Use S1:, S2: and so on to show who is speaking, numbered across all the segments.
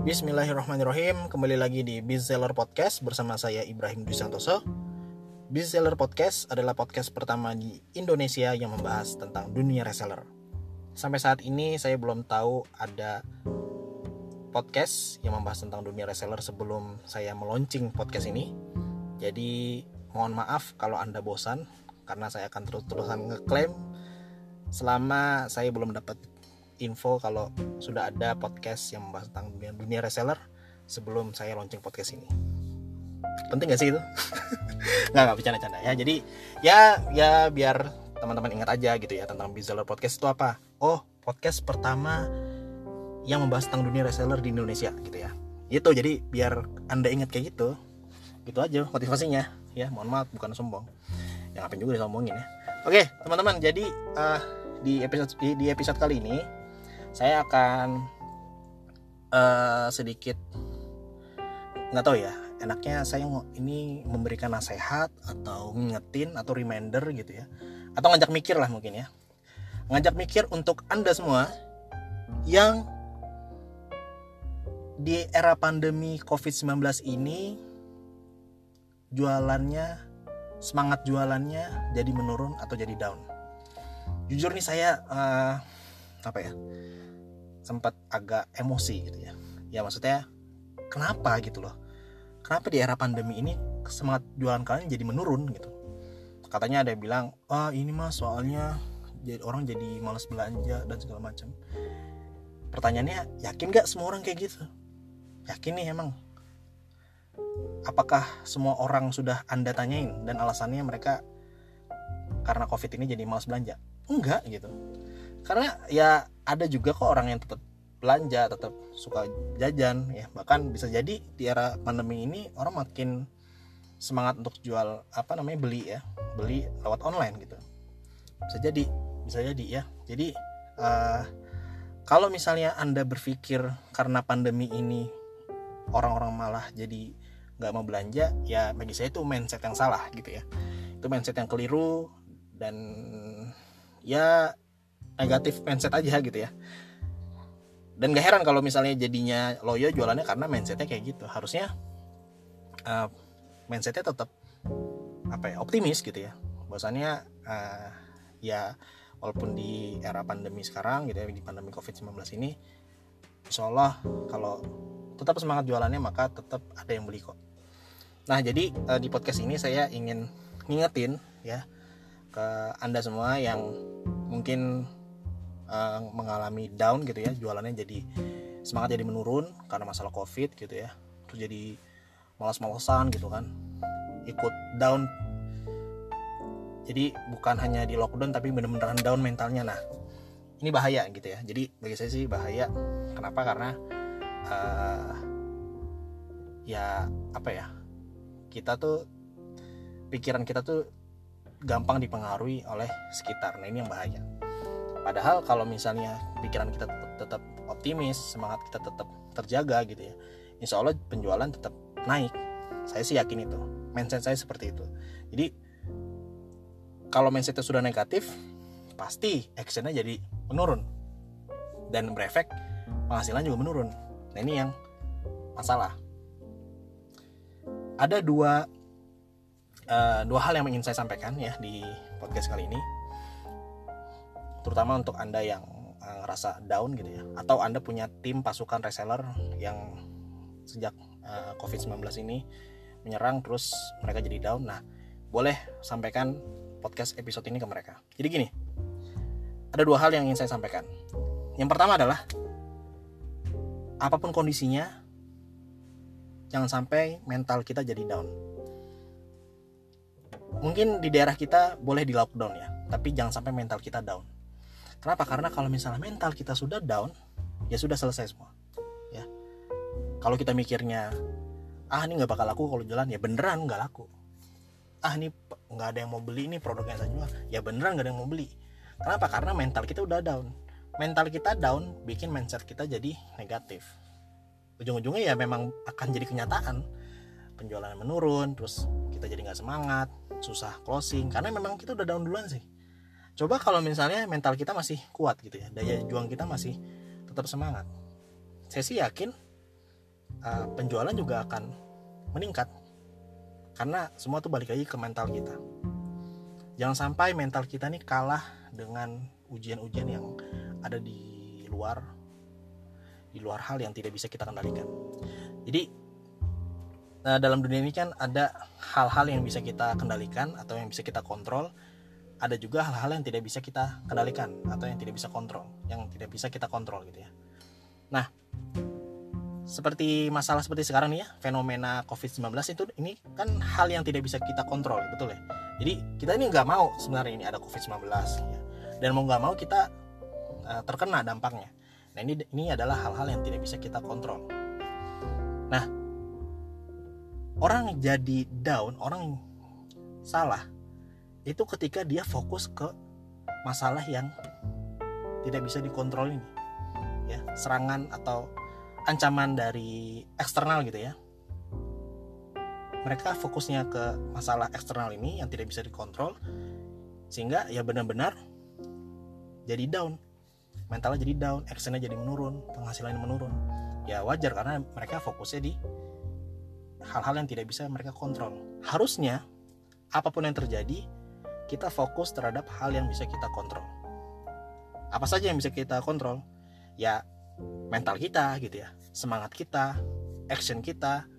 S1: Bismillahirrahmanirrahim. Kembali lagi di Bizseller Podcast bersama saya Ibrahim Dwi Santoso. Bizseller Podcast adalah podcast pertama di Indonesia yang membahas tentang dunia reseller. Sampai saat ini saya belum tahu ada podcast yang membahas tentang dunia reseller sebelum saya meluncing podcast ini. Jadi mohon maaf kalau Anda bosan Karena saya akan terus-terusan ngeklaim Selama saya belum dapat info kalau sudah ada podcast yang membahas tentang dunia, dunia reseller sebelum saya launching podcast ini. Penting gak sih itu? nggak nggak bercanda-canda ya. Jadi ya ya biar teman-teman ingat aja gitu ya tentang reseller podcast itu apa. Oh podcast pertama yang membahas tentang dunia reseller di Indonesia gitu ya. Itu jadi biar anda ingat kayak gitu. Gitu aja motivasinya ya. Mohon maaf bukan sombong. Yang ngapain juga disombongin ya. Oke teman-teman jadi uh, di episode di episode kali ini saya akan uh, sedikit nggak tahu ya enaknya saya ini memberikan nasihat atau ngingetin atau reminder gitu ya. Atau ngajak mikir lah mungkin ya. Ngajak mikir untuk anda semua yang di era pandemi COVID-19 ini jualannya semangat jualannya jadi menurun atau jadi down. Jujur nih saya uh, apa ya sempat agak emosi gitu ya. Ya maksudnya kenapa gitu loh? Kenapa di era pandemi ini semangat jualan kalian jadi menurun gitu? Katanya ada yang bilang ah ini mah soalnya jadi orang jadi malas belanja dan segala macam. Pertanyaannya yakin gak semua orang kayak gitu? Yakin nih emang? Apakah semua orang sudah anda tanyain dan alasannya mereka karena covid ini jadi malas belanja? Enggak gitu karena ya ada juga kok orang yang tetap belanja tetap suka jajan ya. Bahkan bisa jadi di era pandemi ini orang makin semangat untuk jual apa namanya beli ya. Beli lewat online gitu. Bisa jadi bisa jadi ya. Jadi uh, kalau misalnya anda berpikir karena pandemi ini orang-orang malah jadi nggak mau belanja ya bagi saya itu mindset yang salah gitu ya. Itu mindset yang keliru dan ya negatif mindset aja gitu ya. Dan gak heran kalau misalnya jadinya loyo jualannya karena mindsetnya kayak gitu. Harusnya uh, mindsetnya tetap apa ya optimis gitu ya. Bahwasannya uh, ya walaupun di era pandemi sekarang gitu ya di pandemi covid 19 ini insya Allah kalau tetap semangat jualannya maka tetap ada yang beli kok. Nah jadi uh, di podcast ini saya ingin ngingetin ya ke anda semua yang mungkin uh, mengalami down gitu ya jualannya jadi semangat jadi menurun karena masalah covid gitu ya. Terus jadi malas-malasan gitu kan ikut down. Jadi bukan hanya di lockdown tapi bener-beneran down mentalnya. Nah ini bahaya gitu ya. Jadi bagi saya sih bahaya. Kenapa? Karena uh, ya apa ya kita tuh pikiran kita tuh gampang dipengaruhi oleh sekitar. Nah ini yang bahaya padahal kalau misalnya pikiran kita tetap, optimis semangat kita tetap terjaga gitu ya insya Allah penjualan tetap naik. Saya sih yakin itu. Mindset saya seperti itu. Jadi kalau mindsetnya sudah negatif pasti actionnya jadi menurun. Dan berefek penghasilan juga menurun. Nah ini yang masalah. Ada dua uh, dua hal yang ingin saya sampaikan ya di podcast kali ini terutama untuk anda yang uh, ngerasa down gitu ya atau anda punya tim pasukan reseller yang sejak uh, covid-19 ini menyerang terus mereka jadi down. Nah boleh sampaikan podcast episode ini ke mereka. Jadi gini ada dua hal yang ingin saya sampaikan. Yang pertama adalah apa pun kondisinya jangan sampai mental kita jadi down. Mungkin di daerah kita boleh di lockdown ya tapi jangan sampai mental kita down Kenapa? Karena kalau misalnya mental kita sudah down, ya sudah selesai semua. Ya. Kalau kita mikirnya, ah ini nggak bakal laku kalau jalan, ya beneran nggak laku. Ah ini nggak ada yang mau beli ini produknya saya jual, ya beneran nggak ada yang mau beli. Kenapa? Karena mental kita udah down. Mental kita down bikin mindset kita jadi negatif. Ujung-ujungnya ya memang akan jadi kenyataan. Penjualan menurun, terus kita jadi nggak semangat, susah closing karena memang kita udah down duluan sih coba kalau misalnya mental kita masih kuat gitu ya daya juang kita masih tetap semangat saya sih yakin uh, penjualan juga akan meningkat. Karena semua tuh balik lagi ke mental kita. Jangan sampai mental kita nih kalah dengan ujian-ujian yang ada di luar di luar hal yang tidak bisa kita kendalikan. Jadi nah dalam dunia ini kan ada hal-hal yang bisa kita kendalikan atau yang bisa kita kontrol ada juga hal-hal yang tidak bisa kita kendalikan atau yang tidak bisa kontrol yang tidak bisa kita kontrol gitu ya. Nah seperti masalah seperti sekarang nih ya fenomena COVID-19 itu ini kan hal yang tidak bisa kita kontrol betul ya? Jadi kita ini nggak mau sebenarnya ini ada COVID-19 ya. dan mau nggak mau kita uh, terkena dampaknya. Nah ini ini adalah hal-hal yang tidak bisa kita kontrol. Nah orang jadi down orang salah itu ketika dia fokus ke masalah yang tidak bisa dikontrol ini ya serangan atau ancaman dari eksternal gitu ya. Mereka fokusnya ke masalah eksternal ini yang tidak bisa dikontrol sehingga ya benar-benar jadi down. Mentalnya jadi down actionnya jadi menurun penghasilannya menurun. Ya wajar karena mereka fokusnya di hal-hal yang tidak bisa mereka kontrol. Harusnya apa pun yang terjadi kita fokus terhadap hal yang bisa kita kontrol. Apa saja yang bisa kita kontrol? Ya mental kita gitu ya semangat kita action kita.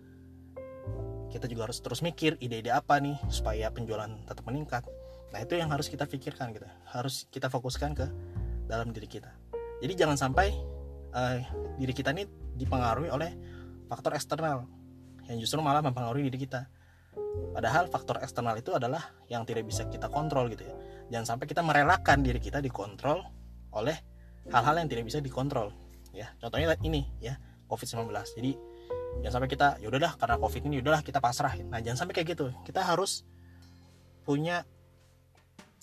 S1: Kita juga harus terus mikir ide-ide apa nih supaya penjualan tetap meningkat. Nah itu yang harus kita pikirkan gitu. Harus kita fokuskan ke dalam diri kita. Jadi jangan sampai uh, diri kita ini dipengaruhi oleh faktor eksternal yang justru malah mempengaruhi diri kita padahal faktor eksternal itu adalah yang tidak bisa kita kontrol gitu ya. Jangan sampai kita merelakan diri kita dikontrol oleh hal-hal yang tidak bisa dikontrol ya. Contohnya ini ya covid-19 jadi jangan sampai kita ya udahlah karena covid ini ya udahlah kita pasrah. Nah jangan sampai kayak gitu. Kita harus punya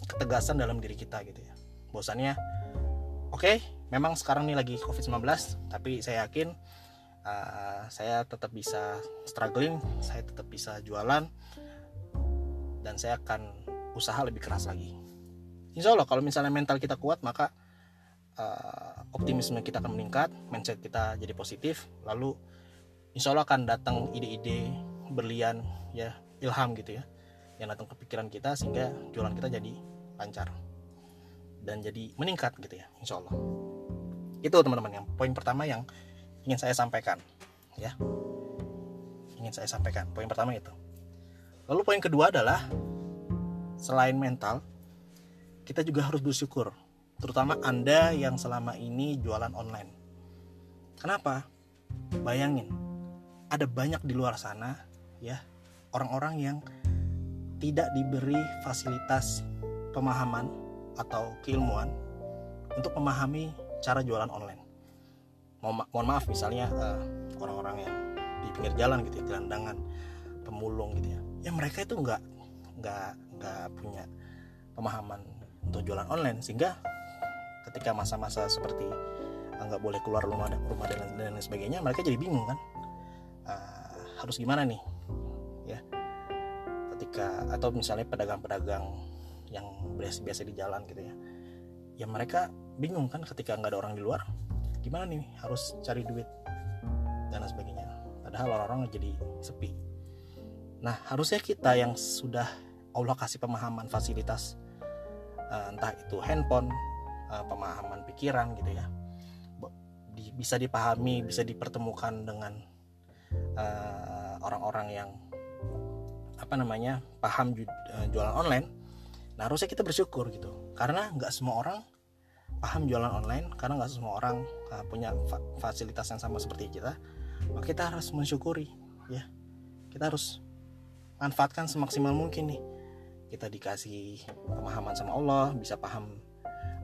S1: ketegasan dalam diri kita gitu ya. Bosannya oke okay, memang sekarang ini lagi covid-19 tapi saya yakin uh, saya tetap bisa struggling saya tetap bisa jualan dan saya akan usaha lebih keras lagi. Insya Allah kalau misalnya mental kita kuat maka uh, optimisme kita akan meningkat, mindset kita jadi positif, lalu insya Allah akan datang ide-ide berlian ya ilham gitu ya yang datang ke pikiran kita sehingga jualan kita jadi lancar dan jadi meningkat gitu ya insya Allah. Itu teman-teman yang poin pertama yang ingin saya sampaikan ya ingin saya sampaikan poin pertama itu lalu poin kedua adalah selain mental kita juga harus bersyukur terutama Anda yang selama ini jualan online. Kenapa? Bayangin, ada banyak di luar sana ya orang-orang yang tidak diberi fasilitas pemahaman atau keilmuan untuk memahami cara jualan online. Mo mohon maaf misalnya eh, orang-orang yang di pinggir jalan gitu ya, gelandangan, pemulung gitu ya. Ya mereka itu nggak nggak nggak punya pemahaman untuk jualan online. Sehingga ketika masa-masa seperti ah, nggak boleh keluar rumah rumah dan lain sebagainya mereka jadi bingung kan. Uh, harus gimana nih? Ya. Ketika atau misalnya pedagang-pedagang yang biasa biasa di jalan gitu ya. Ya mereka bingung kan ketika nggak ada orang di luar gimana nih harus cari duit dan sebagainya. Padahal orang-orang jadi sepi. Nah harusnya kita yang sudah Allah kasih pemahaman fasilitas uh, entah itu handphone uh, pemahaman pikiran gitu ya. Bisa dipahami bisa dipertemukan dengan eh, orang-orang uh, yang apa namanya paham ju, jualan online. Nah harusnya kita bersyukur gitu. Karena nggak semua orang paham jualan online karena nggak semua orang uh, punya fa fasilitas yang sama seperti kita maka kita harus mensyukuri ya. Kita harus manfaatkan semaksimal mungkin nih. Kita dikasih pemahaman sama Allah bisa paham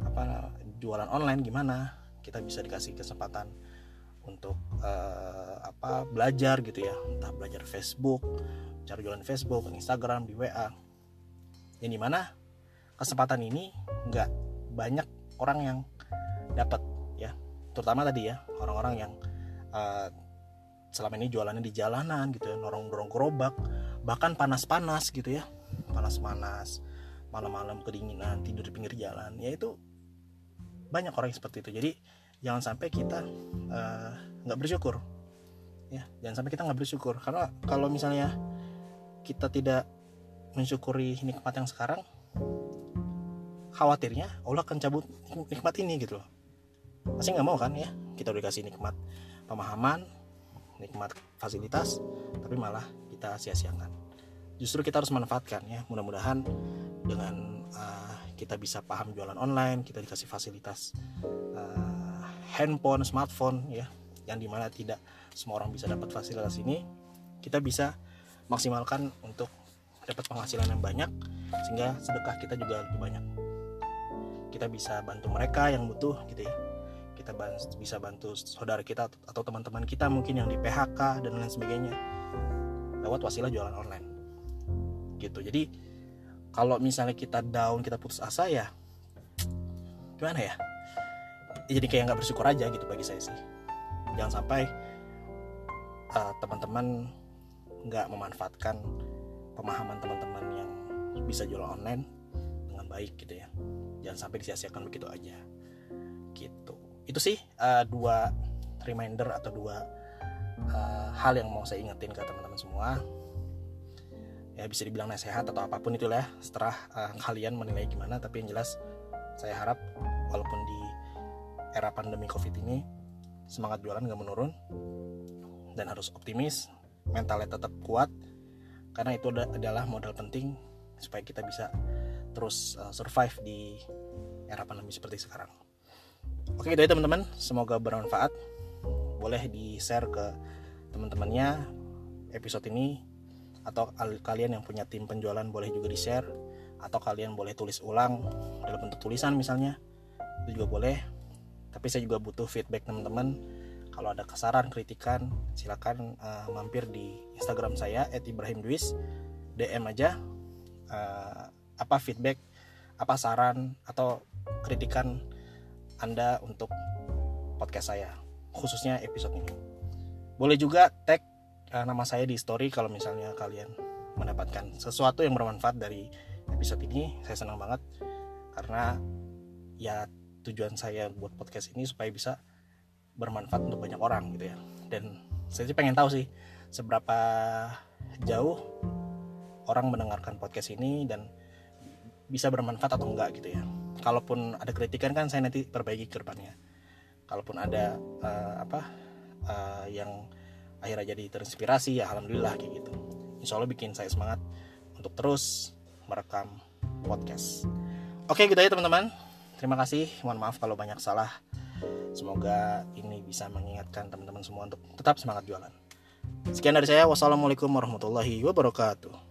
S1: apa jualan online gimana kita bisa dikasih kesempatan untuk uh, apa belajar gitu ya. Entah belajar Facebook cara jualan Facebook Instagram di WA yang di mana kesempatan ini nggak banyak orang yang dapat ya. Terutama tadi ya orang-orang yang uh, selama ini jualannya di jalanan gitu ya norong-norong gerobak bahkan panas-panas gitu ya. Panas-panas malam-malam kedinginan tidur di pinggir jalan ya itu banyak orang yang seperti itu. Jadi jangan sampai kita eh, nggak uh, bersyukur. Ya jangan sampai kita nggak bersyukur. Karena kalau misalnya kita tidak mensyukuri nikmat yang sekarang khawatirnya Allah akan cabut nikmat ini gitu loh. Pasti nggak mau kan ya? Kita udah kasih nikmat pemahaman nikmat fasilitas tapi malah kita sia-siakan. Justru kita harus manfaatkan ya. Mudah-mudahan dengan uh, kita bisa paham jualan online kita dikasih fasilitas uh, handphone smartphone ya yang di mana tidak semua orang bisa dapat fasilitas ini kita bisa maksimalkan untuk dapat penghasilan yang banyak sehingga sedekah kita juga lebih banyak kita bisa bantu mereka yang butuh gitu ya. Kita bisa bantu saudara kita atau teman-teman kita mungkin yang di PHK dan lain sebagainya lewat wasilah jualan online. Gitu. Jadi kalau misalnya kita down kita putus asa ya gimana ya? Jadi kayak nggak bersyukur aja gitu bagi saya sih. Jangan sampai uh, teman-teman nggak memanfaatkan pemahaman teman-teman yang bisa jual online dengan baik gitu ya jangan sampai disia-siakan begitu aja. Gitu. Itu sih uh, dua reminder atau dua uh, hal yang mau saya ingetin ke teman-teman semua. Ya bisa dibilang nasihat atau apa pun itu lah setelah uh, kalian menilai gimana. Tapi yang jelas saya harap walaupun di era pandemi covid ini semangat jualan gak menurun dan harus optimis mentalnya tetap kuat karena itu adalah modal penting supaya kita bisa terus uh, survive di era pandemi seperti sekarang. Oke itu teman-teman, semoga bermanfaat. Boleh di share ke teman-temannya episode ini atau kalian yang punya tim penjualan boleh juga di share atau kalian boleh tulis ulang dalam bentuk tulisan misalnya. Itu juga boleh. Tapi saya juga butuh feedback teman-teman. Kalau ada kesaran kritikan silakan uh, mampir di Instagram saya @ibrahimdwis DM aja uh, apa feedback apa saran atau kritikan Anda untuk podcast saya khususnya episode ini. Boleh juga tag uh, nama saya di story kalau misalnya kalian mendapatkan sesuatu yang bermanfaat dari episode ini. Saya senang banget karena ya tujuan saya buat podcast ini supaya bisa bermanfaat untuk banyak orang gitu ya. Dan saya sih pengen tahu sih seberapa jauh orang mendengarkan podcast ini dan bisa bermanfaat atau enggak gitu ya. Kalaupun ada kritikan kan saya nanti perbaiki ke depannya. Kalaupun ada uh, apa uh, yang akhirnya jadi terinspirasi ya alhamdulillah kayak gitu. Insya Allah bikin saya semangat untuk terus merekam podcast. Oke gitu ya teman-teman. Terima kasih. Mohon maaf kalau banyak salah. Semoga ini bisa mengingatkan teman-teman semua untuk tetap semangat jualan. Sekian dari saya. Wassalamualaikum warahmatullahi wabarakatuh.